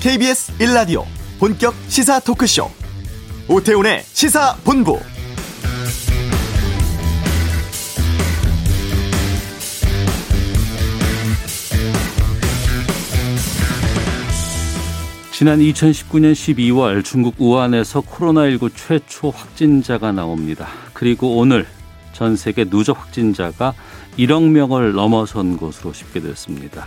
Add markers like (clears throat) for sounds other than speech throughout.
KBS 1라디오 본격 시사 토크쇼 오태훈의 시사본부 지난 2019년 12월 중국 우한에서 코로나19 최초 확진자가 나옵니다. 그리고 오늘 전 세계 누적 확진자가 1억 명을 넘어선 것으로 집계됐습니다.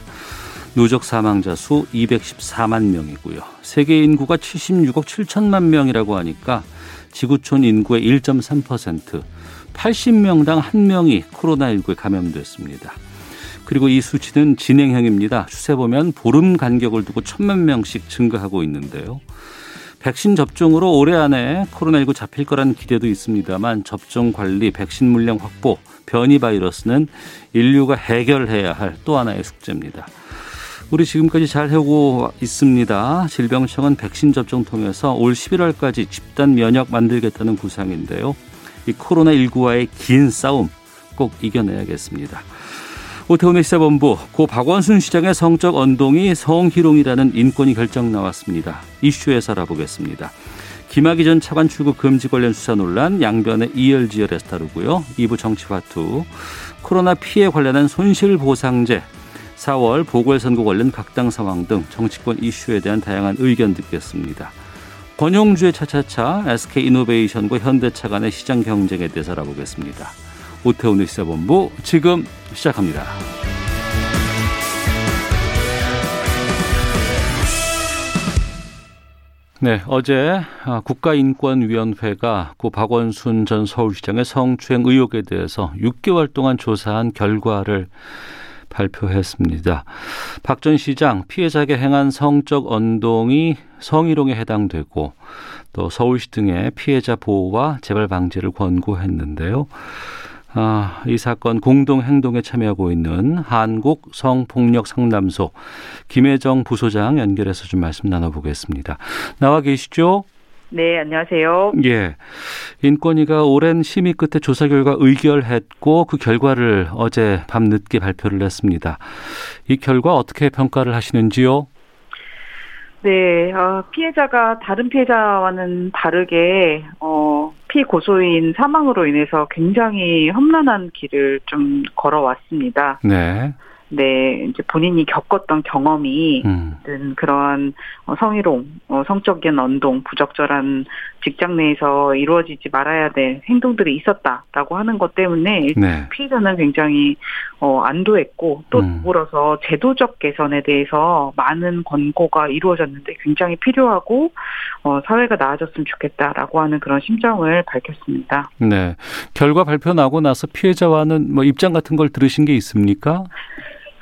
누적 사망자 수 214만 명이고요. 세계 인구가 76억 7천만 명이라고 하니까 지구촌 인구의 1.3% 80명당 1명이 코로나19에 감염됐습니다. 그리고 이 수치는 진행형입니다. 추세 보면 보름 간격을 두고 천만 명씩 증가하고 있는데요. 백신 접종으로 올해 안에 코로나19 잡힐 거란 기대도 있습니다만 접종 관리, 백신 물량 확보, 변이 바이러스는 인류가 해결해야 할 또 하나의 숙제입니다. 우리 지금까지 잘 해오고 있습니다. 질병청은 백신 접종 통해서 올 11월까지 집단 면역 만들겠다는 구상인데요. 이 코로나19와의 긴 싸움 꼭 이겨내야겠습니다. 오태훈의 시사본부 고 박원순 시장의 성적 언동이 성희롱이라는 인권위 결정 나왔습니다. 이슈에서 알아보겠습니다. 김학의 전 차관 출국 금지 관련 수사 논란 양변의 이열지열에서 다루고요. 2부 정치화투 코로나 피해 관련한 손실보상제 4월 보궐선거 관련 각당 상황 등 정치권 이슈에 대한 다양한 의견 듣겠습니다. 권용주의 차차차 SK이노베이션과 현대차 간의 시장 경쟁에 대해서 알아보겠습니다. 오태훈의 시사본부 지금 시작합니다. 네, 어제 국가인권위원회가 고 박원순 전 서울시장의 성추행 의혹에 대해서 6개월 동안 조사한 결과를 발표했습니다. 박 전 시장 피해자에게 행한 성적 언동이 성희롱에 해당되고 또 서울시 등의 피해자 보호와 재발 방지를 권고했는데요. 아, 이 사건 공동 행동에 참여하고 있는 한국 성폭력 상담소 김혜정 부소장 연결해서 좀 말씀 나눠보겠습니다. 나와 계시죠? 네, 안녕하세요. 예. 인권위가 오랜 심의 끝에 조사 결과 의결했고 그 결과를 어제 밤늦게 발표를 했습니다. 이 결과 어떻게 평가를 하시는지요? 네, 어, 피해자가 다른 피해자와는 다르게 어, 피고소인 사망으로 인해서 굉장히 험난한 길을 좀 걸어왔습니다. 네. 네, 이제 본인이 겪었던 경험이 음. 그러한 어, 성희롱, 어, 성적인 언동, 부적절한 직장 내에서 이루어지지 말아야 될 행동들이 있었다라고 하는 것 때문에 네. 피해자는 굉장히 어, 안도했고 또 음. 더불어서 제도적 개선에 대해서 많은 권고가 이루어졌는데 굉장히 필요하고 어, 사회가 나아졌으면 좋겠다라고 하는 그런 심정을 밝혔습니다. 네, 결과 발표 나고 나서 피해자와는 뭐 입장 같은 걸 들으신 게 있습니까?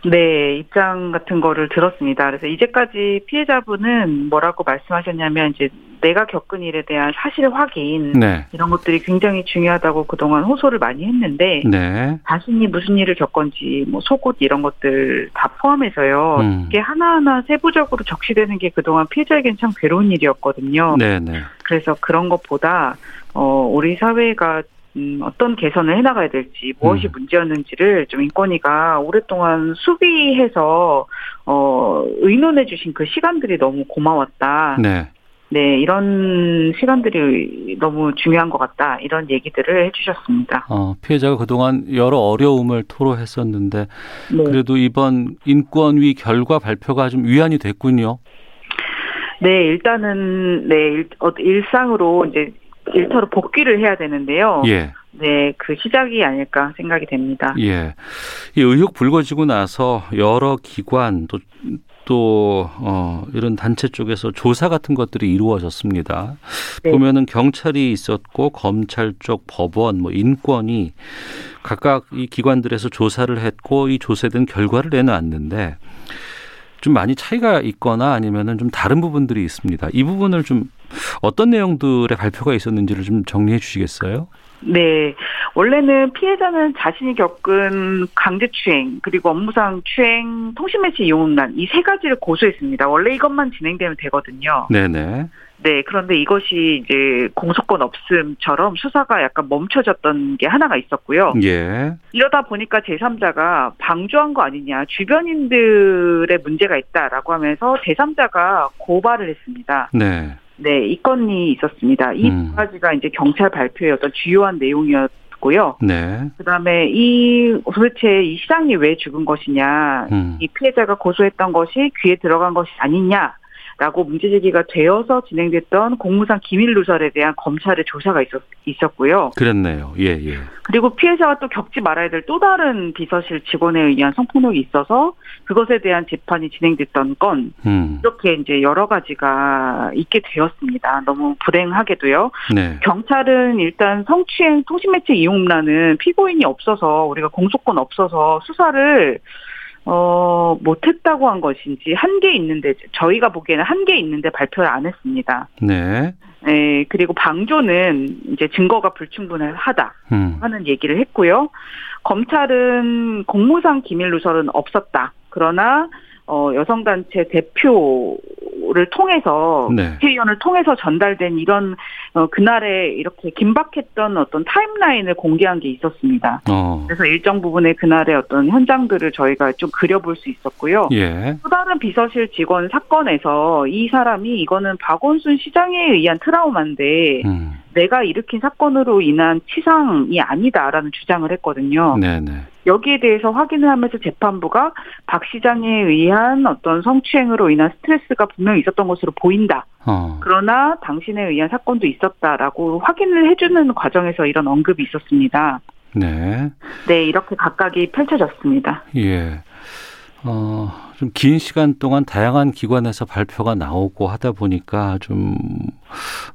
네, 입장 같은 거를 들었습니다. 그래서 이제까지 피해자분은 뭐라고 말씀하셨냐면 이제 내가 겪은 일에 대한 사실 확인 네. 이런 것들이 굉장히 중요하다고 그동안 호소를 많이 했는데 네. 자신이 무슨 일을 겪었는지 뭐 속옷 이런 것들 다 포함해서요. 음. 이게 하나하나 세부적으로 적시되는 게 그동안 피해자에겐 참 괴로운 일이었거든요. 네, 네. 그래서 그런 것보다 어 우리 사회가 음, 어떤 개선을 해나가야 될지 무엇이 음. 문제였는지를 좀 인권위가 오랫동안 수비해서 어, 의논해 주신 그 시간들이 너무 고마웠다. 네. 네, 이런 시간들이 너무 중요한 것 같다. 이런 얘기들을 해주셨습니다. 어, 피해자가 그동안 여러 어려움을 토로했었는데, 네. 그래도 이번 인권위 결과 발표가 좀 위안이 됐군요. 네, 일단은, 네, 일, 어, 일상으로 이제 일터로 복귀를 해야 되는데요. 예. 네, 그 시작이 아닐까 생각이 됩니다. 예. 이 의혹 불거지고 나서 여러 기관 또, 또, 어, 이런 단체 쪽에서 조사 같은 것들이 이루어졌습니다. 네. 보면은 경찰이 있었고, 검찰 쪽 법원, 뭐 인권이 각각 이 기관들에서 조사를 했고, 이 조사된 결과를 내놨는데, 좀 많이 차이가 있거나 아니면은 좀 다른 부분들이 있습니다. 이 부분을 좀 어떤 내용들의 발표가 있었는지를 좀 정리해 주시겠어요? 네. 원래는 피해자는 자신이 겪은 강제추행 그리고 업무상 추행, 통신매체 이용난 이 세 가지를 고소했습니다. 원래 이것만 진행되면 되거든요. 네네. 네, 그런데 이것이 이제 공소권 없음처럼 수사가 약간 멈춰졌던 게 하나가 있었고요. 예. 이러다 보니까 제3자가 방조한 거 아니냐, 주변인들의 문제가 있다라고 하면서 제3자가 고발을 했습니다. 네. 네, 이 건이 있었습니다. 이두 음. 가지가 이제 경찰 발표의 어떤 주요한 내용이었 고요. 네. 그다음에 이 도대체 이 시장이 왜 죽은 것이냐, 음. 이 피해자가 고소했던 것이 귀에 들어간 것이 아니냐. 라고 문제 제기가 되어서 진행됐던 공무상 기밀 누설에 대한 검찰의 조사가 있었, 있었고요. 그랬네요. 예, 예. 그리고 피해자가 또 겪지 말아야 될 또 다른 비서실 직원에 의한 성폭력이 있어서 그것에 대한 재판이 진행됐던 건 음. 이렇게 이제 여러 가지가 있게 되었습니다. 너무 불행하게도요. 네. 경찰은 일단 성추행 통신매체 이용라는 피고인이 없어서 우리가 공소권 없어서 수사를 어, 못했다고 한 것인지 한계 있는데 저희가 보기에는 한계 있는데 발표를 안 했습니다. 네. 네, 그리고 방조는 이제 증거가 불충분하다 음. 하는 얘기를 했고요. 검찰은 공무상 기밀 누설은 없었다. 그러나 어, 여성단체 대표를 통해서 네. 국회의원을 통해서 전달된 이런 어, 그날에 이렇게 긴박했던 어떤 타임라인을 공개한 게 있었습니다. 어. 그래서 일정 부분의 그날의 어떤 현장들을 저희가 좀 그려볼 수 있었고요. 예. 또 다른 비서실 직원 사건에서 이 사람이 이거는 박원순 시장에 의한 트라우마인데 음. 내가 일으킨 사건으로 인한 치상이 아니다라는 주장을 했거든요. 네네. 여기에 대해서 확인을 하면서 재판부가 박 시장에 의한 어떤 성추행으로 인한 스트레스가 분명히 있었던 것으로 보인다. 어. 그러나 당신에 의한 사건도 있었 다라고 확인을 해주는 과정에서 이런 언급이 있었습니다. 네. 네, 이렇게 각각이 펼쳐졌습니다. 예. 어, 좀 긴 시간 동안 다양한 기관에서 발표가 나오고 하다 보니까 좀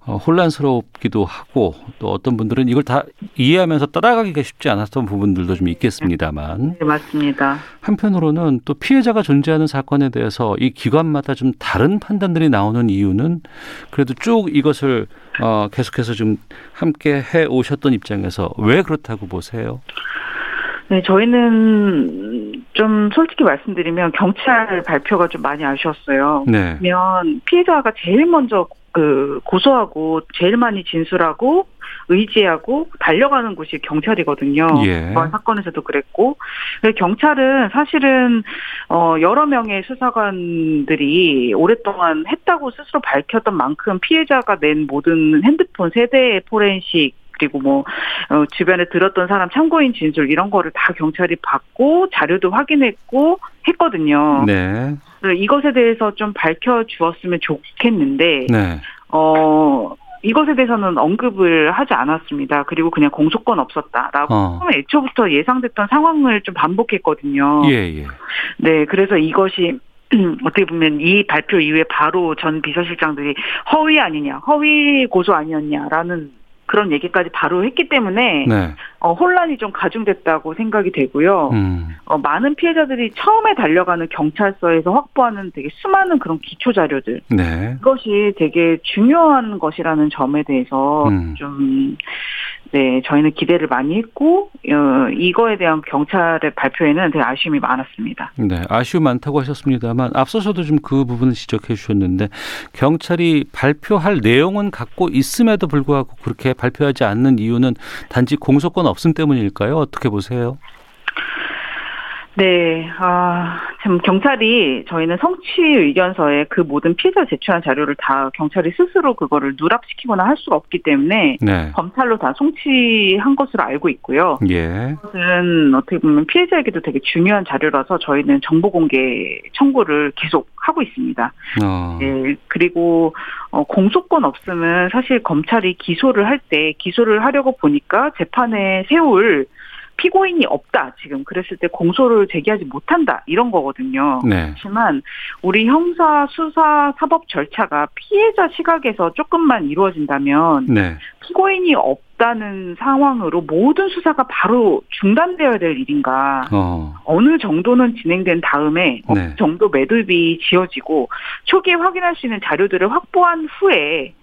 어, 혼란스럽기도 하고 또 어떤 분들은 이걸 다 이해하면서 따라가기가 쉽지 않았던 부분들도 좀 있겠습니다만. 네, 맞습니다. 한편으로는 또 피해자가 존재하는 사건에 대해서 이 기관마다 좀 다른 판단들이 나오는 이유는 그래도 쭉 이것을 어, 계속해서 좀 함께 해 오셨던 입장에서 왜 그렇다고 보세요? 네, 저희는 좀 솔직히 말씀드리면 경찰 발표가 좀 많이 아쉬웠어요. 네. 그러면 피해자가 제일 먼저 그 고소하고 제일 많이 진술하고 의지하고 달려가는 곳이 경찰이거든요. 예. 이번 사건에서도 그랬고 경찰은 사실은 어 여러 명의 수사관들이 오랫동안 했다고 스스로 밝혔던 만큼 피해자가 낸 모든 핸드폰 세대의 포렌식 그리고 뭐 어, 주변에 들었던 사람 참고인 진술 이런 거를 다 경찰이 받고 자료도 확인했고 했거든요. 네. 이것에 대해서 좀 밝혀 주었으면 좋겠는데 네. 어 이것에 대해서는 언급을 하지 않았습니다. 그리고 그냥 공소권 없었다라고 어. 처음에 애초부터 예상됐던 상황을 좀 반복했거든요. 예, 예. 네, 그래서 이것이 (clears throat) 어떻게 보면 이 발표 이후에 바로 전 비서실장들이 허위 아니냐, 허위 고소 아니었냐라는 그런 얘기까지 바로 했기 때문에 네. 어, 혼란이 좀 가중됐다고 생각이 되고요. 음. 어, 많은 피해자들이 처음에 달려가는 경찰서에서 확보하는 되게 수많은 그런 기초 자료들 네. 이것이 되게 중요한 것이라는 점에 대해서 음. 좀 네, 저희는 기대를 많이 했고 어, 이거에 대한 경찰의 발표에는 되게 아쉬움이 많았습니다. 네, 아쉬움 많다고 하셨습니다만 앞서서도 좀 그 부분을 지적해 주셨는데 경찰이 발표할 내용은 갖고 있음에도 불구하고 그렇게 발표하지 않는 이유는 단지 공소권 없음 때문일까요? 어떻게 보세요? 네, 아, 지금 경찰이 저희는 성취 의견서에 그 모든 피해자 제출한 자료를 다 경찰이 스스로 그거를 누락시키거나 할 수가 없기 때문에 네. 검찰로 다 송치한 것으로 알고 있고요. 예. 그것은 어떻게 보면 피해자에게도 되게 중요한 자료라서 저희는 정보 공개 청구를 계속 하고 있습니다. 어. 네, 그리고 어, 공소권 없으면 사실 검찰이 기소를 할 때 기소를 하려고 보니까 재판에 세울 피고인이 없다 지금 그랬을 때 공소를 제기하지 못한다 이런 거거든요. 네. 하지만 우리 형사 수사 사법 절차가 피해자 시각에서 조금만 이루어진다면 네. 피고인이 없다는 상황으로 모든 수사가 바로 중단되어야 될 일인가. 어. 어느 정도는 진행된 다음에 어느 네. 정도 매듭이 지어지고 초기에 확인할 수 있는 자료들을 확보한 후에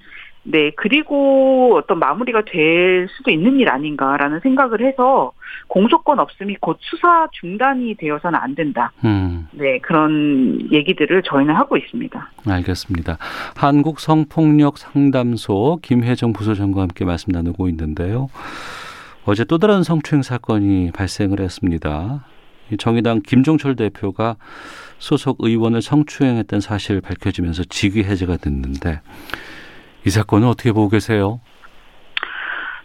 네, 그리고 어떤 마무리가 될 수도 있는 일 아닌가라는 생각을 해서 공소권 없음이 곧 수사 중단이 되어서는 안 된다. 음. 네, 그런 얘기들을 저희는 하고 있습니다. 알겠습니다. 한국 성폭력 상담소 김혜정 부소장과 함께 말씀 나누고 있는데요. 어제 또 다른 성추행 사건이 발생을 했습니다. 정의당 김종철 대표가 소속 의원을 성추행했던 사실 밝혀지면서 직위 해제가 됐는데 이 사건은 어떻게 보고 계세요?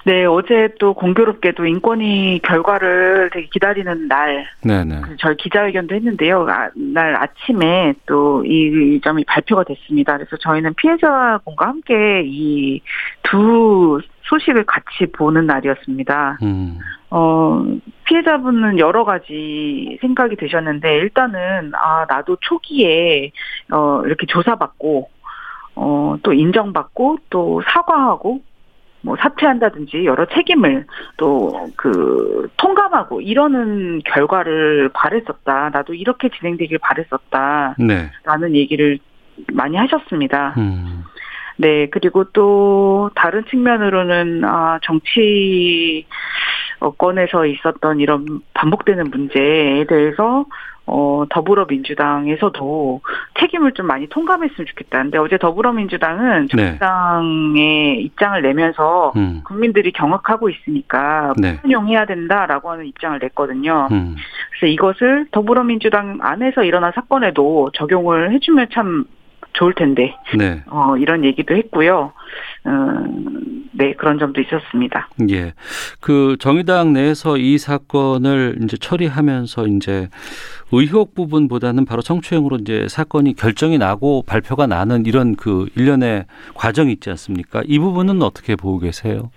네, 어제 또 공교롭게도 인권위 결과를 되게 기다리는 날, 네네. 저희 기자회견도 했는데요. 아, 날 아침에 또 이 점이 발표가 됐습니다. 그래서 저희는 피해자분과 함께 이 두 소식을 같이 보는 날이었습니다. 음. 어, 피해자분은 여러 가지 생각이 드셨는데, 일단은, 아, 나도 초기에, 어, 이렇게 조사받고, 어, 또 인정받고 또 사과하고 뭐 사퇴한다든지 여러 책임을 또 그 통감하고 이러는 결과를 바랬었다. 나도 이렇게 진행되길 바랬었다. 네. 라는 얘기를 많이 하셨습니다. 음. 네, 그리고 또 다른 측면으로는 아 정치 어권에서 있었던 이런 반복되는 문제에 대해서 어, 더불어민주당에서도 책임을 좀 많이 통감했으면 좋겠다. 근데 어제 더불어민주당은 정당의 네. 입장을 내면서 음. 국민들이 경악하고 있으니까 네. 운용해야 된다라고 하는 입장을 냈거든요. 음. 그래서 이것을 더불어민주당 안에서 일어난 사건에도 적용을 해주면 참 좋을 텐데. 네. 어, 이런 얘기도 했고요. 어, 네, 그런 점도 있었습니다. 예. 그 정의당 내에서 이 사건을 이제 처리하면서 이제 의혹 부분보다는 바로 성추행으로 이제 사건이 결정이 나고 발표가 나는 이런 그 일련의 과정이 있지 않습니까? 이 부분은 어떻게 보고 계세요?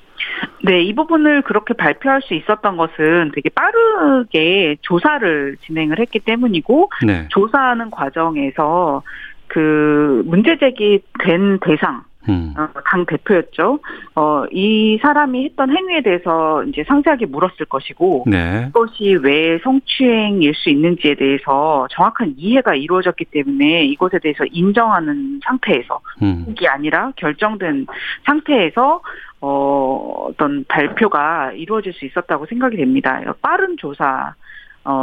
네, 이 부분을 그렇게 발표할 수 있었던 것은 되게 빠르게 조사를 진행을 했기 때문이고, 네. 조사하는 과정에서 그 문제 제기된 대상 음. 어, 당 대표였죠. 어, 이 사람이 했던 행위에 대해서 이제 상세하게 물었을 것이고, 네. 그것이 왜 성추행일 수 있는지에 대해서 정확한 이해가 이루어졌기 때문에 이것에 대해서 인정하는 상태에서, 음. 이게 아니라 결정된 상태에서 어, 어떤 발표가 이루어질 수 있었다고 생각이 됩니다. 빠른 조사,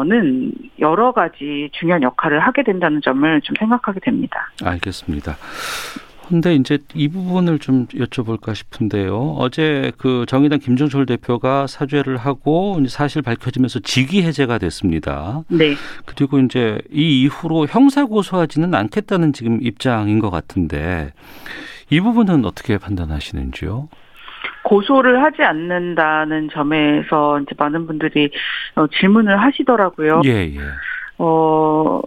는 여러 가지 중요한 역할을 하게 된다는 점을 좀 생각하게 됩니다. 알겠습니다. 근데 이제 이 부분을 좀 여쭤볼까 싶은데요. 어제 그 정의당 김종철 대표가 사죄를 하고 사실 밝혀지면서 직위 해제가 됐습니다. 네. 그리고 이제 이 이후로 형사 고소하지는 않겠다는 지금 입장인 것 같은데 이 부분은 어떻게 판단하시는지요? 고소를 하지 않는다는 점에서 이제 많은 분들이 어, 질문을 하시더라고요. 예, 예. 어,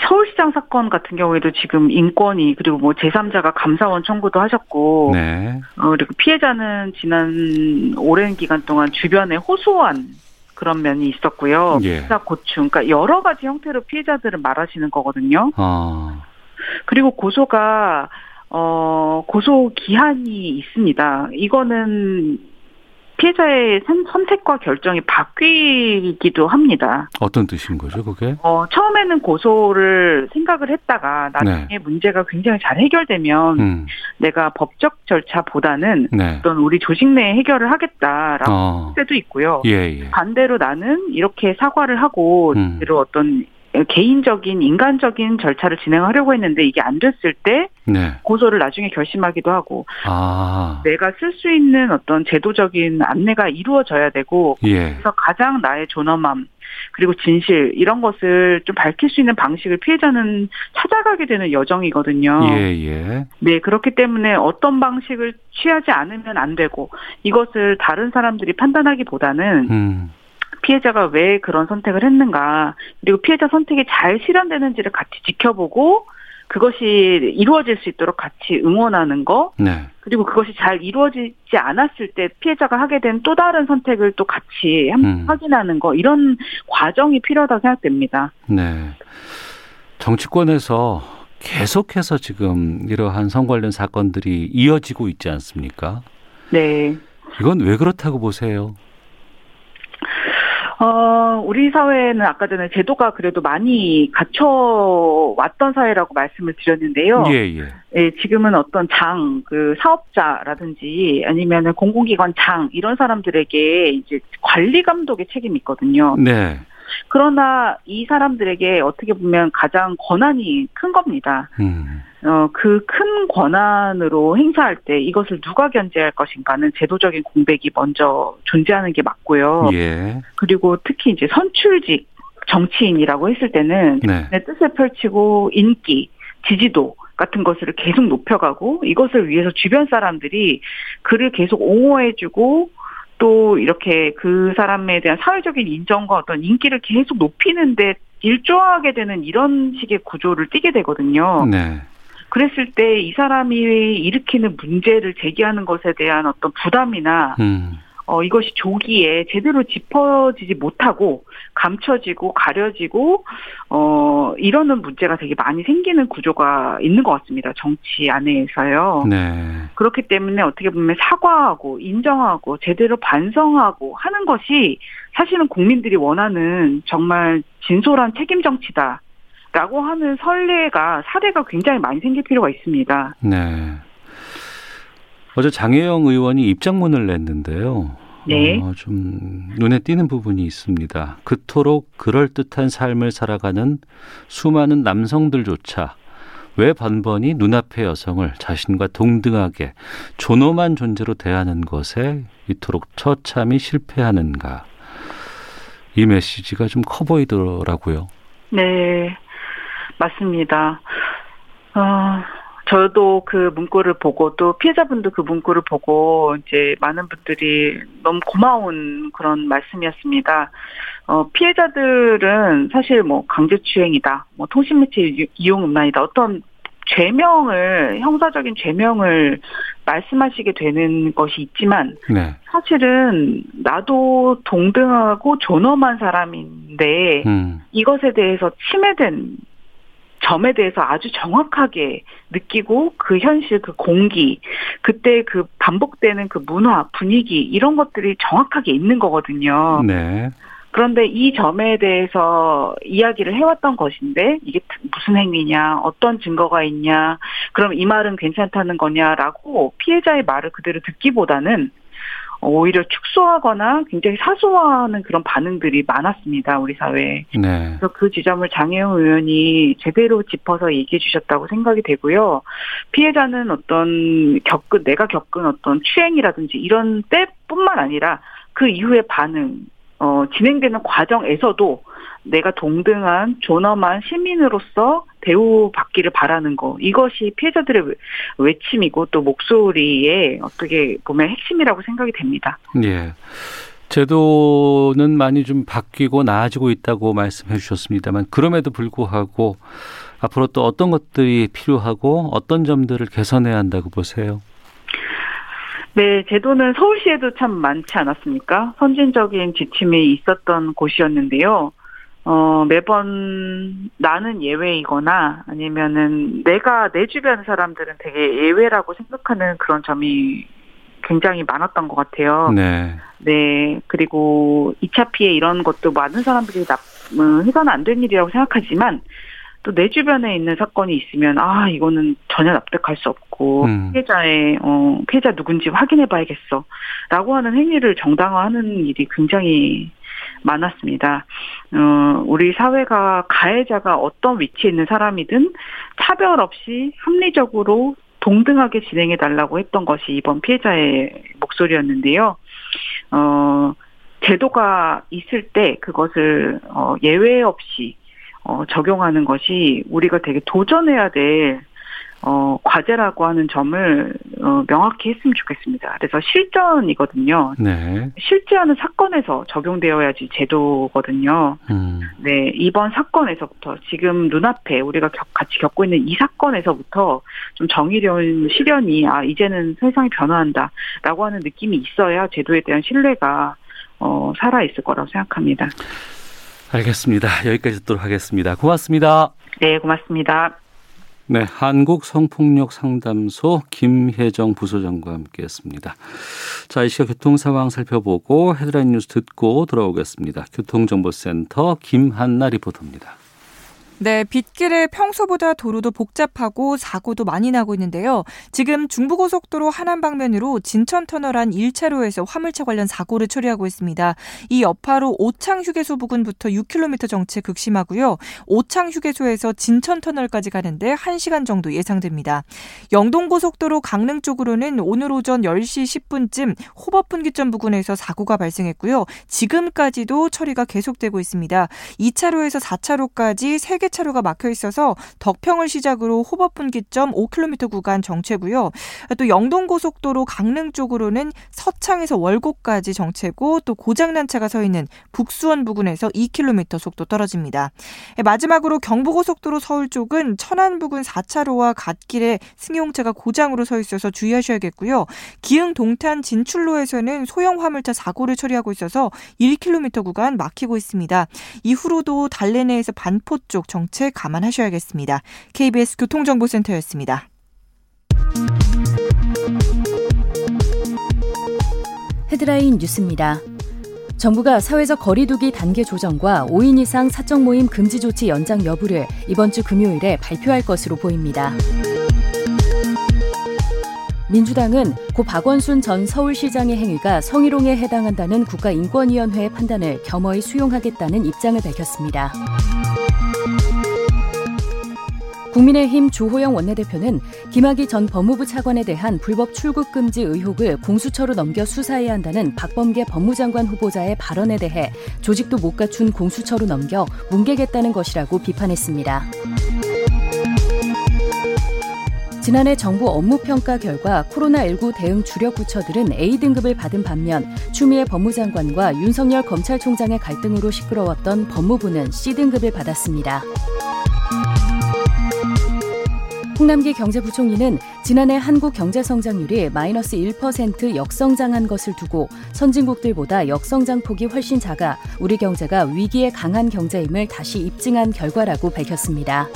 서울시장 사건 같은 경우에도 지금 인권위 그리고 뭐 제3자가 감사원 청구도 하셨고 네. 어, 그리고 피해자는 지난 오랜 기간 동안 주변에 호소한 그런 면이 있었고요. 예. 피자 고충, 그러니까 여러 가지 형태로 피해자들을 말하시는 거거든요. 아. 그리고 고소가 어, 고소 기한이 있습니다. 이거는 피해자의 선택과 결정이 바뀌기도 합니다. 어떤 뜻인 거죠, 그게? 어, 처음에는 고소를 생각을 했다가 나중에 네. 문제가 굉장히 잘 해결되면 음. 내가 법적 절차보다는 네. 어떤 우리 조직 내 해결을 하겠다라고 어. 때도 있고요. 예, 예. 반대로 나는 이렇게 사과를 하고 음. 어떤 개인적인 인간적인 절차를 진행하려고 했는데 이게 안 됐을 때 네. 고소를 나중에 결심하기도 하고 아. 내가 쓸 수 있는 어떤 제도적인 안내가 이루어져야 되고 예. 그래서 가장 나의 존엄함 그리고 진실 이런 것을 좀 밝힐 수 있는 방식을 피해자는 찾아가게 되는 여정이거든요. 예, 예. 네, 그렇기 때문에 어떤 방식을 취하지 않으면 안 되고 이것을 다른 사람들이 판단하기보다는 음. 피해자가 왜 그런 선택을 했는가 그리고 피해자 선택이 잘 실현되는지를 같이 지켜보고 그것이 이루어질 수 있도록 같이 응원하는 거 네. 그리고 그것이 잘 이루어지지 않았을 때 피해자가 하게 된 또 다른 선택을 또 같이 음. 확인하는 거 이런 과정이 필요하다고 생각됩니다. 네. 정치권에서 계속해서 지금 이러한 성 관련 사건들이 이어지고 있지 않습니까? 네. 이건 왜 그렇다고 보세요? 어, 우리 사회는 아까 전에 제도가 그래도 많이 갖춰왔던 사회라고 말씀을 드렸는데요. 예, 예. 예 지금은 어떤 장, 그 사업자라든지 아니면 공공기관 장, 이런 사람들에게 이제 관리 감독의 책임이 있거든요. 네. 그러나 이 사람들에게 어떻게 보면 가장 권한이 큰 겁니다. 음. 어, 그 큰 권한으로 행사할 때 이것을 누가 견제할 것인가는 제도적인 공백이 먼저 존재하는 게 맞고요. 예. 그리고 특히 이제 선출직 정치인이라고 했을 때는 네. 내 뜻을 펼치고 인기, 지지도 같은 것을 계속 높여가고 이것을 위해서 주변 사람들이 그를 계속 옹호해주고 또 이렇게 그 사람에 대한 사회적인 인정과 어떤 인기를 계속 높이는데 일조하게 되는 이런 식의 구조를 띠게 되거든요. 네. 그랬을 때 이 사람이 일으키는 문제를 제기하는 것에 대한 어떤 부담이나 음. 어, 이것이 조기에 제대로 짚어지지 못하고 감춰지고 가려지고 어, 이러는 문제가 되게 많이 생기는 구조가 있는 것 같습니다. 정치 안에서요. 네. 그렇기 때문에 어떻게 보면 사과하고 인정하고 제대로 반성하고 하는 것이 사실은 국민들이 원하는 정말 진솔한 책임 정치다. 라고 하는 선례가 사례가 굉장히 많이 생길 필요가 있습니다. 네. 어제 장혜영 의원이 입장문을 냈는데요. 네. 어, 좀 눈에 띄는 부분이 있습니다. 그토록 그럴듯한 삶을 살아가는 수많은 남성들조차 왜 번번이 눈앞의 여성을 자신과 동등하게 존엄한 존재로 대하는 것에 이토록 처참히 실패하는가. 이 메시지가 좀 커 보이더라고요. 네. 맞습니다. 어, 저도 그 문구를 보고 또 피해자분도 그 문구를 보고 이제 많은 분들이 너무 고마운 그런 말씀이었습니다. 어, 피해자들은 사실 뭐 강제추행이다, 뭐 통신매체 이용 음란이다, 어떤 죄명을 형사적인 죄명을 말씀하시게 되는 것이 있지만 네. 사실은 나도 동등하고 존엄한 사람인데 음. 이것에 대해서 침해된 점에 대해서 아주 정확하게 느끼고 그 현실, 그 공기, 그때 그 반복되는 그 문화, 분위기 이런 것들이 정확하게 있는 거거든요. 네. 그런데 이 점에 대해서 이야기를 해왔던 것인데 이게 무슨 행위냐, 어떤 증거가 있냐, 그럼 이 말은 괜찮다는 거냐라고 피해자의 말을 그대로 듣기보다는 오히려 축소하거나 굉장히 사소화하는 그런 반응들이 많았습니다. 우리 사회에. 네. 그래서 그 지점을 장혜영 의원이 제대로 짚어서 얘기해 주셨다고 생각이 되고요. 피해자는 어떤 겪은, 내가 겪은 어떤 추행이라든지 이런 때뿐만 아니라 그 이후의 반응, 어, 진행되는 과정에서도 내가 동등한 존엄한 시민으로서 대우받기를 바라는 거 이것이 피해자들의 외침이고 또 목소리의 어떻게 보면 핵심이라고 생각이 됩니다. 예. 제도는 많이 좀 바뀌고 나아지고 있다고 말씀해 주셨습니다만 그럼에도 불구하고 앞으로 또 어떤 것들이 필요하고 어떤 점들을 개선해야 한다고 보세요? 네, 제도는 서울시에도 참 많지 않았습니까? 선진적인 지침이 있었던 곳이었는데요. 어, 매번 나는 예외이거나 아니면은 내가 내 주변 사람들은 되게 예외라고 생각하는 그런 점이 굉장히 많았던 것 같아요. 네. 네. 그리고 2차 피해 이런 것도 많은 사람들이 납, 음, 해서는 안 된 일이라고 생각하지만 또 내 주변에 있는 사건이 있으면 아 이거는 전혀 납득할 수 없고 음. 피해자의 어 피해자 누군지 확인해 봐야겠어 라고 하는 행위를 정당화하는 일이 굉장히 많았습니다. 어, 우리 사회가 가해자가 어떤 위치에 있는 사람이든 차별 없이 합리적으로 동등하게 진행해 달라고 했던 것이 이번 피해자의 목소리였는데요. 어, 제도가 있을 때 그것을 어, 예외 없이 어, 적용하는 것이 우리가 되게 도전해야 될 어, 과제라고 하는 점을 어, 명확히 했으면 좋겠습니다. 그래서 실전이거든요. 네. 실제하는 사건에서 적용되어야지 제도거든요. 음. 네, 이번 사건에서부터 지금 눈앞에 우리가 겪, 같이 겪고 있는 이 사건에서부터 좀 정의로운 실현이 아 이제는 세상이 변화한다라고 하는 느낌이 있어야 제도에 대한 신뢰가 어, 살아 있을 거라고 생각합니다. 알겠습니다. 여기까지 듣도록 하겠습니다. 고맙습니다. 네, 고맙습니다. 네, 한국 성폭력 상담소 김혜정 부소장과 함께했습니다. 자, 이 시각 교통 상황 살펴보고 헤드라인 뉴스 듣고 돌아오겠습니다. 교통정보센터 김한나 리포터입니다. 네, 빗길에 평소보다 도로도 복잡하고 사고도 많이 나고 있는데요. 지금 중부고속도로 하남 방면으로 진천 터널 안 1차로에서 화물차 관련 사고를 처리하고 있습니다. 이 여파로 오창 휴게소 부근부터 6km 정체 극심하고요. 오창 휴게소에서 진천 터널까지 가는데 1시간 정도 예상됩니다. 영동고속도로 강릉 쪽으로는 오늘 오전 10시 10분쯤 호법 분기점 부근에서 사고가 발생했고요. 지금까지도 처리가 계속되고 있습니다. 2차로에서 4차로까지 3개 세 차로가 막혀 있어서 덕평을 시작으로 호법분기점 5km 구간 정체고요. 또 영동고속도로 강릉 쪽으로는 서창에서 월곡까지 정체고 또 고장난 차가 서 있는 북수원 부근에서 2km 속도 떨어집니다. 마지막으로 경부고속도로 서울 쪽은 천안 부근 4차로와 갓길에 승용차가 고장으로 서 있어서 주의하셔야겠고요. 기흥 동탄 진출로에서는 소형 화물차 사고를 처리하고 있어서 1km 구간 막히고 있습니다. 이후로도 달래내에서 반포 쪽 정체 감안하셔야겠습니다. KBS 교통정보센터였습니다. 헤드라인 뉴스입니다. 정부가 사회적 거리두기 단계 조정과 5인 이상 사적 모임 금지 조치 연장 여부를 이번 주 금요일에 발표할 것으로 보입니다. 민주당은 고 박원순 전 서울시장의 행위가 성희롱에 해당한다는 국가인권위원회의 판단을 겸허히 수용하겠다는 입장을 밝혔습니다. 국민의힘 조호영 원내대표는 김학의 전 법무부 차관에 대한 불법 출국 금지 의혹을 공수처로 넘겨 수사해야 한다는 박범계 법무장관 후보자의 발언에 대해 조직도 못 갖춘 공수처로 넘겨 뭉개겠다는 것이라고 비판했습니다. 지난해 정부 업무평가 결과 코로나19 대응 주력 부처들은 A등급을 받은 반면 추미애 법무장관과 윤석열 검찰총장의 갈등으로 시끄러웠던 법무부는 C등급을 받았습니다. 홍남기 경제부총리는 지난해 한국 경제 성장률이 마이너스 1% 역성장한 것을 두고 선진국들보다 역성장 폭이 훨씬 작아 우리 경제가 위기에 강한 경제임을 다시 입증한 결과라고 밝혔습니다.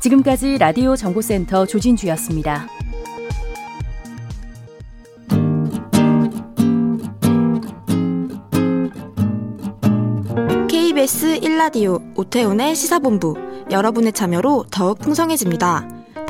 지금까지 라디오 정보센터 조진주였습니다. KBS 1라디오 오태훈의 시사본부 여러분의 참여로 더욱 풍성해집니다.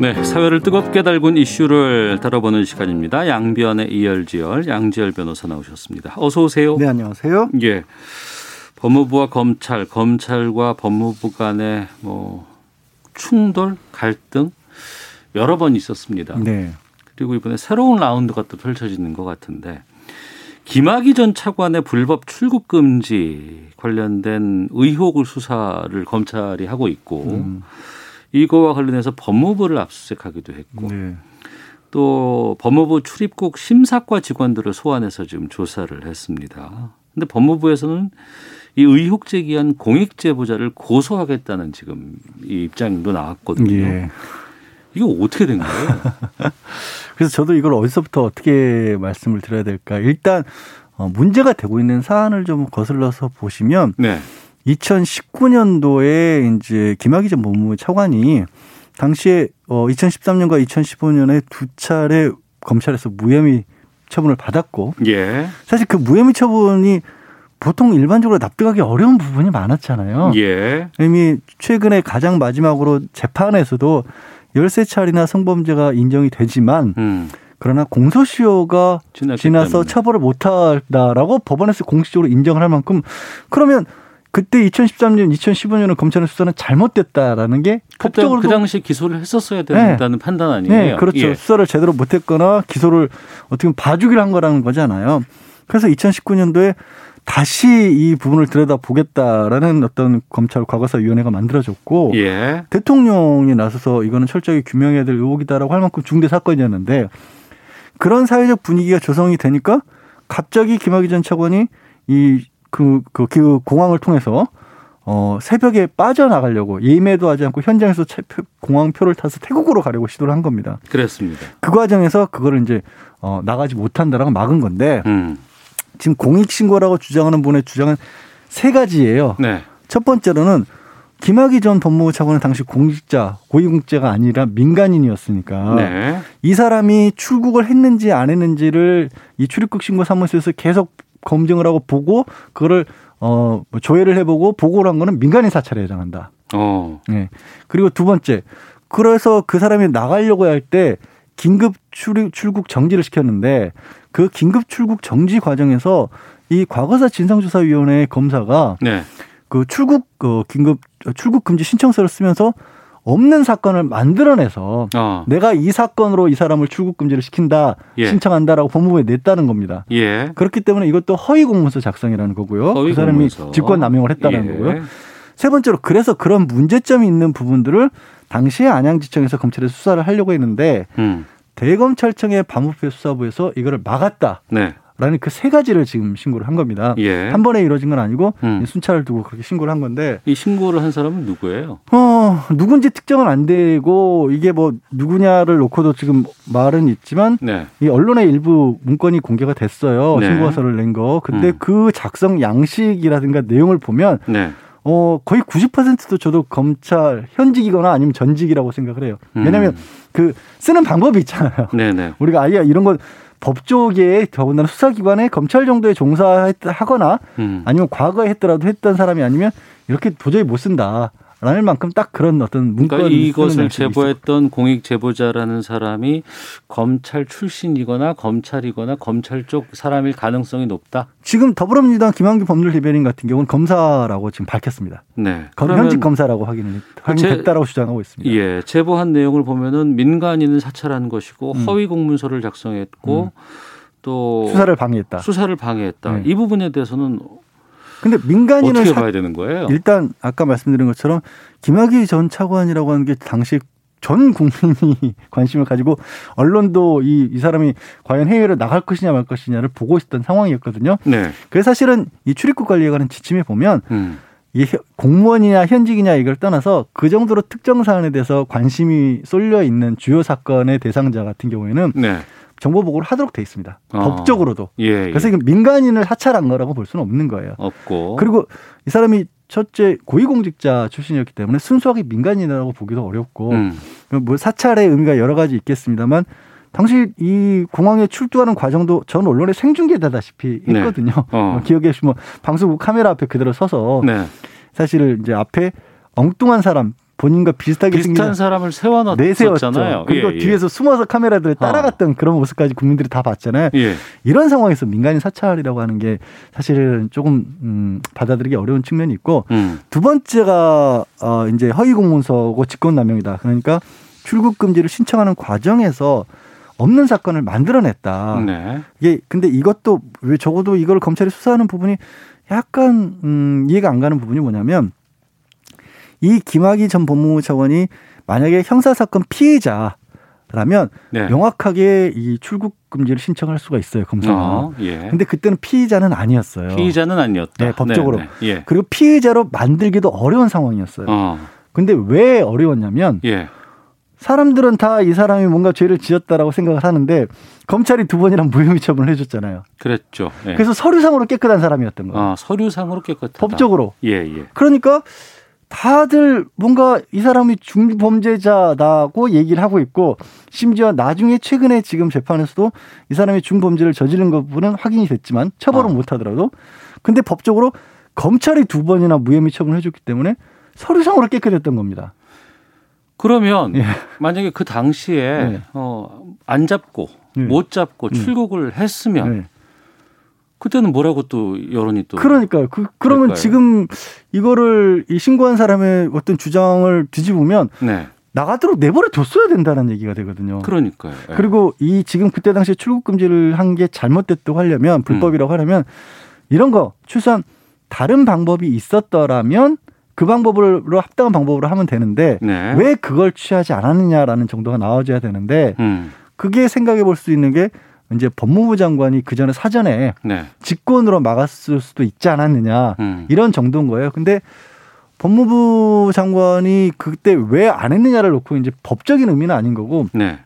네, 사회를 뜨겁게 달군 이슈를 다뤄보는 시간입니다. 양변의 이열지열 양지열 변호사 나오셨습니다. 어서 오세요. 네, 안녕하세요. 예. 법무부와 검찰, 검찰과 법무부 간의 뭐 충돌, 갈등 여러 번 있었습니다. 네. 그리고 이번에 새로운 라운드가 또 펼쳐지는 것 같은데 김학의 전 차관의 불법 출국 금지 관련된 의혹을 수사를 검찰이 하고 있고 음. 이거와 관련해서 법무부를 압수수색하기도 했고 네. 또 법무부 출입국 심사과 직원들을 소환해서 지금 조사를 했습니다. 근데 법무부에서는 이 의혹 제기한 공익 제보자를 고소하겠다는 지금 이 입장도 나왔거든요. 예. 이거 어떻게 된 거예요? (laughs) 그래서 저도 이걸 어디서부터 어떻게 말씀을 드려야 될까? 일단 어, 문제가 되고 있는 사안을 좀 거슬러서 보시면 네. 2019년도에 이제 김학의 전 법무부 차관이 당시에 어 2013년과 2015년에 두 차례 검찰에서 무혐의 처분을 받았고 예. 사실 그 무혐의 처분이 보통 일반적으로 납득하기 어려운 부분이 많았잖아요. 예. 이미 최근에 가장 마지막으로 재판에서도 열세 차례나 성범죄가 인정이 되지만 음. 그러나 공소시효가 지나서 처벌을 못하다라고 법원에서 공식적으로 인정을 할 만큼 그러면 그때 2013년, 2015년은 검찰의 수사는 잘못됐다라는 게 법적으로 그 당시 기소를 했었어야 된다는 네. 판단 아니에요? 네, 그렇죠. 예. 수사를 제대로 못했거나 기소를 어떻게 보면 봐주기를 한 거라는 거잖아요. 그래서 2019년도에 다시 이 부분을 들여다 보겠다라는 어떤 검찰 과거사위원회가 만들어졌고 예. 대통령이 나서서 이거는 철저히 규명해야 될 의혹이다라고 할 만큼 중대 사건이었는데 그런 사회적 분위기가 조성이 되니까 갑자기 김학의 전 차관이 이 그 그, 그 공항을 통해서 어, 새벽에 빠져나가려고 예매도 하지 않고 현장에서 공항표를 타서 태국으로 가려고 시도를 한 겁니다. 그렇습니다. 그 과정에서 그거를 이제 어, 나가지 못한다라고 막은 건데 음. 지금 공익신고라고 주장하는 분의 주장은 세 가지예요. 네. 첫 번째로는 김학의 전 법무부 차관은 당시 공직자, 고위공직자가 아니라 민간인이었으니까 네. 이 사람이 출국을 했는지 안 했는지를 이 출입국 신고 사무소에서 계속 검증을 하고 보고 그거를 어뭐 조회를 해보고 보고를 한 거는 민간인 사찰에 해당한다. 어. 네. 그리고 두 번째, 그래서 그 사람이 나가려고 할 때 긴급 출국 정지를 시켰는데 그 긴급 출국 정지 과정에서 이 과거사 진상조사위원회 검사가 네. 그 출국 그 긴급 출국 금지 신청서를 쓰면서 없는 사건을 만들어내서 어. 내가 이 사건으로 이 사람을 출국 금지를 시킨다 예. 신청한다라고 법무부에 냈다는 겁니다. 예. 그렇기 때문에 이것도 허위 공문서 작성이라는 거고요. 그 사람이 공문서. 직권 남용을 했다는 예. 거고요. 세 번째로 그래서 그런 문제점이 있는 부분들을 당시에 안양지청에서 검찰에 수사를 하려고 했는데 음. 대검찰청의 반부패 수사부에서 이거를 막았다. 네. 라는 그 세 가지를 지금 신고를 한 겁니다. 예. 한 번에 이루어진 건 아니고 음. 순찰을 두고 그렇게 신고를 한 건데 이 신고를 한 사람은 누구예요? 어 누군지 특정은 안 되고 이게 뭐 누구냐를 놓고도 지금 말은 있지만 네. 이 언론의 일부 문건이 공개가 됐어요. 네. 신고서를 낸 거. 근데 음. 그 작성 양식이라든가 내용을 보면 네. 어 거의 90%도 저도 검찰 현직이거나 아니면 전직이라고 생각을 해요. 왜냐하면 음. 그 쓰는 방법이 있잖아요. 네네. 네. 우리가 아예 이런 거 법조계에 더군다나 수사기관에 검찰 정도에 종사하거나 음. 아니면 과거에 했더라도 했던 사람이 아니면 이렇게 도저히 못 쓴다. 라는 만큼 딱 그런 어떤 문건 그러니까 이것을 제보했던 공익 제보자라는 사람이 검찰 출신이거나 검찰이거나 검찰 쪽 사람일 가능성이 높다. 지금 더불어민주당 김한규 법률 대변인 같은 경우는 검사라고 지금 밝혔습니다. 네. 현직 검사라고 확인을 확인했다라고 주장하고 있습니다. 예, 제보한 내용을 보면은 민간인을 사찰한 것이고 음. 허위 공문서를 작성했고 음. 또 수사를 방해했다. 수사를 방해했다. 네. 이 부분에 대해서는 근데 민간인을 어떻게 봐야 되는 거예요? 일단 아까 말씀드린 것처럼 김학의 전 차관이라고 하는 게 당시 전 국민이 (laughs) 관심을 가지고 언론도 이, 이 사람이 과연 해외로 나갈 것이냐 말 것이냐를 보고 있었던 상황이었거든요. 네. 그래서 사실은 이 출입국 관리에 관한 지침에 보면 음. 이 공무원이냐 현직이냐 이걸 떠나서 그 정도로 특정 사안에 대해서 관심이 쏠려 있는 주요 사건의 대상자 같은 경우에는 네. 정보 보고를 하도록 돼 있습니다. 어. 법적으로도. 예, 예. 그래서 이건 민간인을 사찰한 거라고 볼 수는 없는 거예요. 없고. 그리고 이 사람이 첫째 고위공직자 출신이었기 때문에 순수하게 민간인이라고 보기도 어렵고 음. 뭐 사찰의 의미가 여러 가지 있겠습니다만 당시 이 공항에 출두하는 과정도 전 언론에 생중계되다시피 네. 했거든요. 네. 어. 기억에 보시면 방송국 카메라 앞에 그대로 서서 네. 사실 이제 앞에 엉뚱한 사람 본인과 비슷하게 비슷한 생긴 사람을 세워놨잖아요. 그리고 예, 예. 뒤에서 숨어서 카메라들을 어. 따라갔던 어. 그런 모습까지 국민들이 다 봤잖아요. 예. 이런 상황에서 민간인 사찰이라고 하는 게 사실은 조금 음, 받아들이기 어려운 측면이 있고 음. 두 번째가 어, 이제 허위 공문서고 직권남용이다. 그러니까 출국 금지를 신청하는 과정에서 없는 사건을 만들어냈다. 네. 이게 근데 이것도 왜 적어도 이걸 검찰이 수사하는 부분이 약간 음, 이해가 안 가는 부분이 뭐냐면 이 김학의 전 법무부 차관이 만약에 형사 사건 피해자라면 네. 명확하게 이 출국 금지를 신청할 수가 있어요 검사가. 어, 예. 근데 그때는 피의자는 아니었어요. 피의자는 아니었다. 네, 법적으로. 네, 네. 예. 그리고 피의자로 만들기도 어려운 상황이었어요. 어. 근데 왜 어려웠냐면 예. 사람들은 다 이 사람이 뭔가 죄를 지었다라고 생각을 하는데 검찰이 두 번이나 무혐의 처분을 해줬잖아요. 그랬죠. 예. 그래서 서류상으로 깨끗한 사람이었던 거예요. 아, 서류상으로 깨끗하다. 법적으로. 예, 예. 그러니까 다들 뭔가 이 사람이 중범죄자다고 얘기를 하고 있고 심지어 나중에 최근에 지금 재판에서도 이 사람이 중범죄를 저지른 부분은 확인이 됐지만 처벌은 어. 못 하더라도 근데 법적으로 검찰이 두 번이나 무혐의 처분을 해줬기 때문에 서류상으로 깨끗했던 겁니다. 그러면 예. 만약에 그 당시에 예. 어, 안 잡고 예. 못 잡고 음. 출국을 했으면 예. 그때는 뭐라고 또 여론이 또 그러니까요. 그 그러면 될까요? 지금 이거를 이 신고한 사람의 어떤 주장을 뒤집으면 네. 나가도록 내버려 뒀어야 된다는 얘기가 되거든요. 그러니까요. 네. 그리고 이 지금 그때 당시에 출국 금지를 한 게 잘못됐다고 하려면 불법이라고 음. 하려면 이런 거 최소한 다른 방법이 있었더라면 그 방법으로 합당한 방법으로 하면 되는데 네. 왜 그걸 취하지 않았느냐라는 정도가 나와줘야 되는데 음. 그게 생각해 볼 수 있는 게 이제 법무부 장관이 그 전에 사전에 네. 직권으로 막았을 수도 있지 않았느냐 음. 이런 정도인 거예요. 근데 법무부 장관이 그때 왜 안 했느냐를 놓고 이제 법적인 의미는 아닌 거고 네.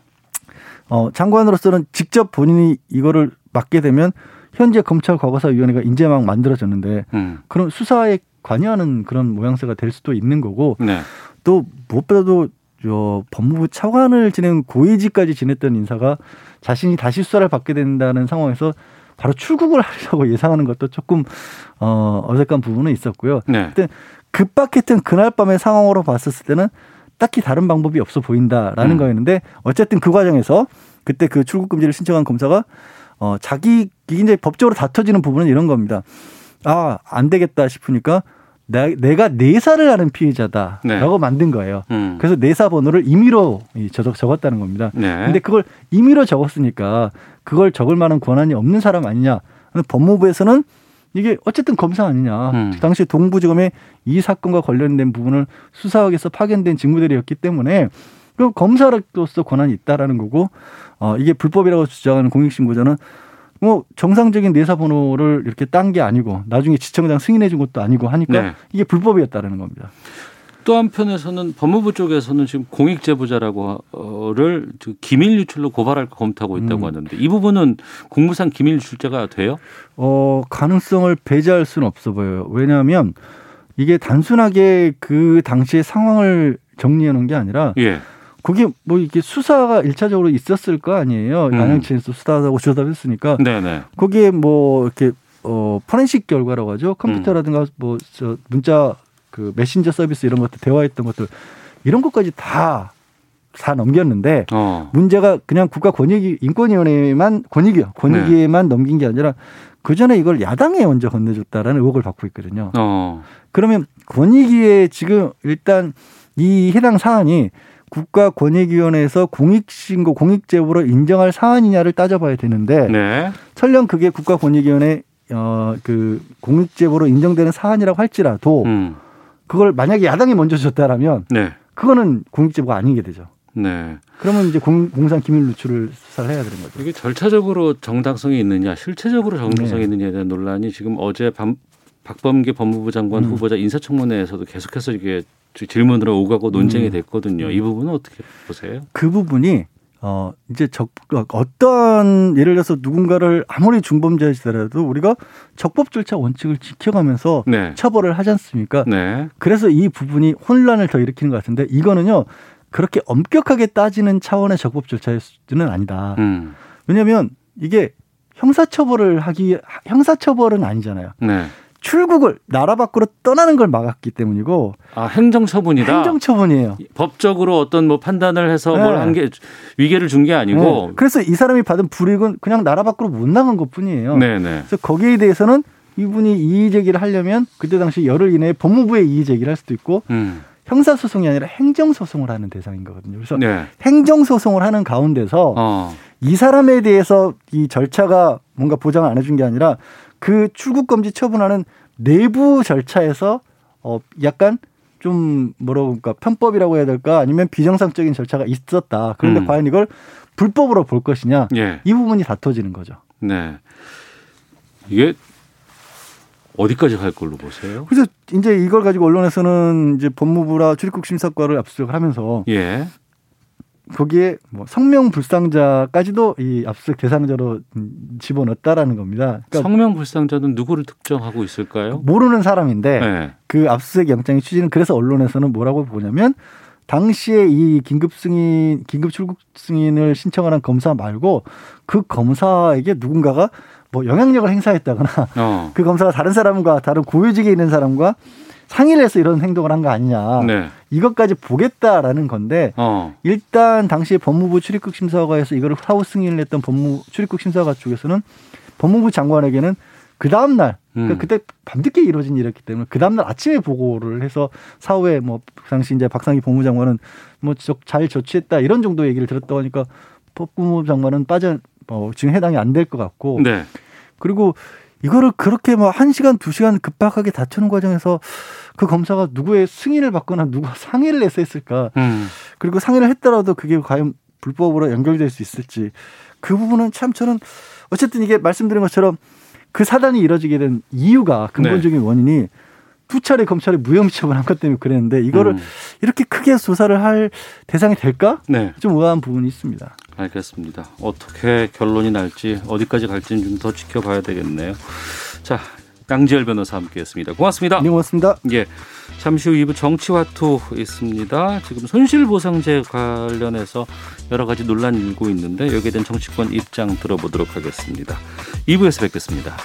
어, 장관으로서는 직접 본인이 이거를 맡게 되면 현재 검찰 과거사위원회가 이제 막 만들어졌는데 음. 그런 수사에 관여하는 그런 모양새가 될 수도 있는 거고 네. 또 무엇보다도 저 법무부 차관을 지낸 고위직까지 지냈던 인사가 자신이 다시 수사를 받게 된다는 상황에서 바로 출국을 하려고 예상하는 것도 조금 어 어색한 부분은 있었고요. 네. 그때 급박했던 그날 밤의 상황으로 봤었을 때는 딱히 다른 방법이 없어 보인다라는 음. 거였는데 어쨌든 그 과정에서 그때 그 출국 금지를 신청한 검사가 어 자기 이제 법적으로 다퉈지는 부분은 이런 겁니다. 아, 안 되겠다 싶으니까 내 가 내사를 하는 피해자다라고 네. 만든 거예요. 음. 그래서 내사 번호를 임의로 적었, 적었다는 겁니다. 네. 근데 그걸 임의로 적었으니까 그걸 적을 만한 권한이 없는 사람 아니냐. 법무부에서는 이게 어쨌든 검사 아니냐. 음. 당시 동부지검에 이 사건과 관련된 부분을 수사하기 위해서 파견된 직무들이었기 때문에 그 검사로서 권한이 있다라는 거고 어 이게 불법이라고 주장하는 공익신고자는 뭐 정상적인 내사 번호를 이렇게 딴 게 아니고 나중에 지청장 승인해 준 것도 아니고 하니까 네. 이게 불법이었다는 겁니다. 또 한편에서는 법무부 쪽에서는 지금 공익 제보자라고를 기밀 유출로 고발할 검토하고 있다고 음. 하는데 이 부분은 공무상 기밀 유출죄가 돼요? 어 가능성을 배제할 수는 없어 보여요. 왜냐하면 이게 단순하게 그 당시의 상황을 정리해 놓은 게 아니라 예. 그게 뭐 이게 수사가 일차적으로 있었을 거 아니에요. 음. 양형치에서 수사하고 조사했으니까. 네네. 거기에 뭐 이렇게 어 포렌식 결과라고 하죠. 컴퓨터라든가 음. 뭐저 문자 그 메신저 서비스 이런 것들 대화했던 것들 이런 것까지 다 다 넘겼는데 어. 문제가 그냥 국가 권익위 인권위원회만 권익위요 권익위에만 네. 넘긴 게 아니라 그 전에 이걸 야당에 먼저 건네줬다라는 의혹을 받고 있거든요. 어. 그러면 권익위에 지금 일단 이 해당 사안이 국가권익위원회에서 공익신고, 공익제보로 인정할 사안이냐를 따져봐야 되는데 네. 설령 그게 국가권익위원회 어, 그 공익제보로 인정되는 사안이라고 할지라도 음. 그걸 만약에 야당이 먼저 줬다라면 네. 그거는 공익제보가 아니게 되죠. 네. 그러면 이제 공, 상 기밀 누출을 수사를 해야 되는 거죠. 이게 절차적으로 정당성이 있느냐, 실체적으로 정당성이 네. 있느냐에 대한 논란이 지금 어제 밤, 박범계 법무부 장관 음. 후보자 인사청문회에서도 계속해서 이게 질문으로 오가고 논쟁이 음. 됐거든요. 이 부분은 어떻게 보세요? 그 부분이 어 이제 적 어떤 예를 들어서 누군가를 아무리 중범죄이더라도 우리가 적법 절차 원칙을 지켜가면서 네. 처벌을 하지 않습니까? 네. 그래서 이 부분이 혼란을 더 일으키는 것 같은데 이거는요 그렇게 엄격하게 따지는 차원의 적법 절차는 아니다. 음. 왜냐하면 이게 형사처벌을 하기 형사처벌은 아니잖아요. 네. 출국을 나라 밖으로 떠나는 걸 막았기 때문이고 아 행정처분이다. 행정처분이에요. 법적으로 어떤 뭐 판단을 해서 네. 뭘한 게 위계를 준 게 아니고 네. 그래서 이 사람이 받은 불이익은 그냥 나라 밖으로 못 나간 것뿐이에요. 네네. 네. 그래서 거기에 대해서는 이분이 이의 제기를 하려면 그때 당시 열흘 이내에 법무부에 이의 제기를 할 수도 있고 음. 형사 소송이 아니라 행정 소송을 하는 대상인 거거든요. 그래서 네. 행정 소송을 하는 가운데서 어. 이 사람에 대해서 이 절차가 뭔가 보장을 안 해준 게 아니라 그 출국 금지 처분하는 내부 절차에서 어 약간 좀 뭐라고 그럴까 편법이라고 해야 될까 아니면 비정상적인 절차가 있었다. 그런데 음. 과연 이걸 불법으로 볼 것이냐 예. 이 부분이 다퉈지는 거죠. 네. 이게 어디까지 갈 걸로 보세요? 그래서 이제 이걸 가지고 언론에서는 이제 법무부라 출입국 심사과를 압수수색을 하면서 예. 거기에 뭐 성명 불상자까지도 이 압수수색 대상자로 집어넣었다라는 겁니다. 그러니까 성명 불상자는 누구를 특정하고 있을까요? 모르는 사람인데 네. 그 압수수색 영장의 취지는 그래서 언론에서는 뭐라고 보냐면 당시에 이 긴급 승인, 긴급 출국 승인을 신청하는 검사 말고 그 검사에게 누군가가 뭐 영향력을 행사했다거나 어. 그 검사가 다른 사람과 다른 고위직에 있는 사람과 상의를 해서 이런 행동을 한 거 아니냐. 네. 이것까지 보겠다라는 건데 어. 일단 당시에 법무부 출입국 심사과에서 이거를 사후 승인을 했던 법무 출입국 심사과 쪽에서는 법무부 장관에게는 그 다음 날 그러니까 음. 그때 밤늦게 이루어진 일이었기 때문에 그 다음 날 아침에 보고를 해서 사후에 뭐 당시 이제 박상희 법무장관은 뭐잘 조치했다 이런 정도 얘기를 들었다고 하니까 법무부 장관은 빠져 뭐 지금 해당이 안 될 것 같고 네. 그리고 이거를 그렇게 뭐한 시간 두 시간 급박하게 다투는 과정에서 그 검사가 누구의 승인을 받거나 누가 상의를 해서 했을까? 음. 그리고 상의를 했더라도 그게 과연 불법으로 연결될 수 있을지 그 부분은 참 저는 어쨌든 이게 말씀드린 것처럼 그 사단이 이뤄지게 된 이유가 근본적인 네. 원인이 두 차례 검찰이 무혐의 처분한 것 때문에 그랬는데 이거를 음. 이렇게 크게 조사를 할 대상이 될까? 네. 좀 의아한 부분이 있습니다. 알겠습니다. 어떻게 결론이 날지 어디까지 갈지는 좀 더 지켜봐야 되겠네요. 자, 양지열 변호사 함께했습니다. 고맙습니다. 네, 고맙습니다. 예. 잠시 후 2부 정치화투 있습니다. 지금 손실보상제 관련해서 여러 가지 논란이 일고 있는데 여기에 대한 정치권 입장 들어보도록 하겠습니다. 2부에서 뵙겠습니다.